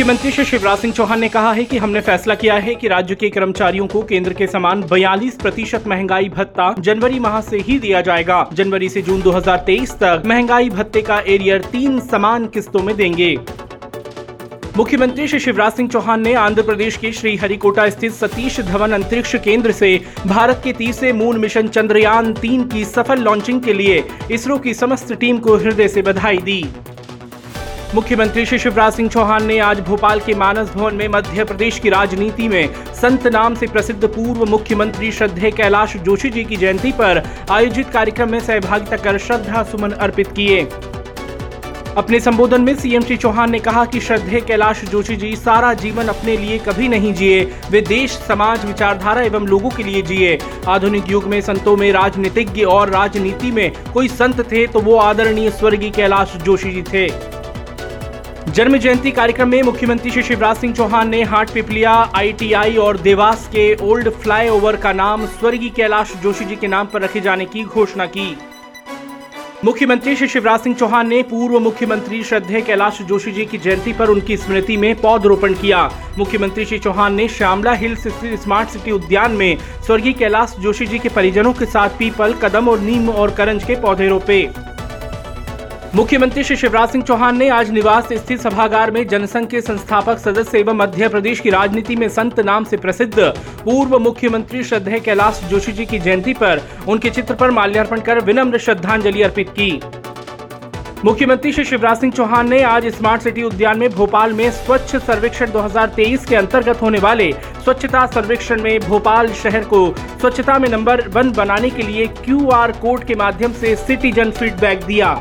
मुख्यमंत्री श्री शिवराज सिंह चौहान ने कहा है कि हमने फैसला किया है कि राज्य के कर्मचारियों को केंद्र के समान 42 प्रतिशत महँगाई भत्ता जनवरी माह से ही दिया जाएगा। जनवरी से जून 2023 तक महँगाई भत्ते का एरियर तीन समान किस्तों में देंगे। मुख्यमंत्री श्री शिवराज सिंह चौहान ने आंध्र प्रदेश के श्रीहरिकोटा स्थित सतीश धवन अंतरिक्ष केंद्र से भारत के तीसरे मून मिशन चंद्रयान तीन की सफल लॉन्चिंग के लिए इसरो की समस्त टीम को हृदय से बधाई दी। मुख्यमंत्री श्री शिवराज सिंह चौहान ने आज भोपाल के मानस भवन में मध्य प्रदेश की राजनीति में संत नाम से प्रसिद्ध पूर्व मुख्यमंत्री श्रद्धे कैलाश जोशी जी की जयंती पर आयोजित कार्यक्रम में सहभागिता कर श्रद्धा सुमन अर्पित किए। अपने संबोधन में सीएम श्री चौहान ने कहा कि श्रद्धे कैलाश जोशी जी सारा जीवन अपने लिए कभी नहीं जिए। वे देश, समाज, विचारधारा एवं लोगों के लिए जिए। आधुनिक युग में संतों में राजनीतिज्ञ और राजनीति में कोई संत थे तो वो आदरणीय स्वर्गीय कैलाश जोशी जी थे। जन्म जयंती कार्यक्रम में मुख्यमंत्री श्री शिवराज सिंह चौहान ने हाट पिपलिया, आईटीआई और देवास के ओल्ड फ्लाईओवर का नाम स्वर्गीय कैलाश जोशी जी के नाम पर रखे जाने की घोषणा की। मुख्यमंत्री श्री शिवराज सिंह चौहान ने पूर्व मुख्यमंत्री श्रद्धे कैलाश जोशी जी की जयंती पर उनकी स्मृति में पौधरोपण किया। मुख्यमंत्री श्री चौहान ने श्यामला हिल्स स्थित स्मार्ट सिटी उद्यान में स्वर्गीय कैलाश जोशी जी के परिजनों के साथ पीपल, कदम और नीम और करंज के पौधे रोपे। मुख्यमंत्री श्री शिवराज सिंह चौहान ने आज निवास स्थित सभागार में जनसंघ के संस्थापक सदस्य एवं मध्य प्रदेश की राजनीति में संत नाम से प्रसिद्ध पूर्व मुख्यमंत्री श्रद्धे कैलाश जोशी जी की जयंती पर उनके चित्र पर माल्यार्पण कर विनम्र श्रद्धांजलि अर्पित की। मुख्यमंत्री श्री शिवराज सिंह चौहान ने आज स्मार्ट सिटी उद्यान में भोपाल में स्वच्छ सर्वेक्षण 2023 के अंतर्गत होने वाले स्वच्छता सर्वेक्षण में भोपाल शहर को स्वच्छता में नंबर वन बनाने के लिए क्यूआर कोड के माध्यम से सिटीजन फीडबैक दिया।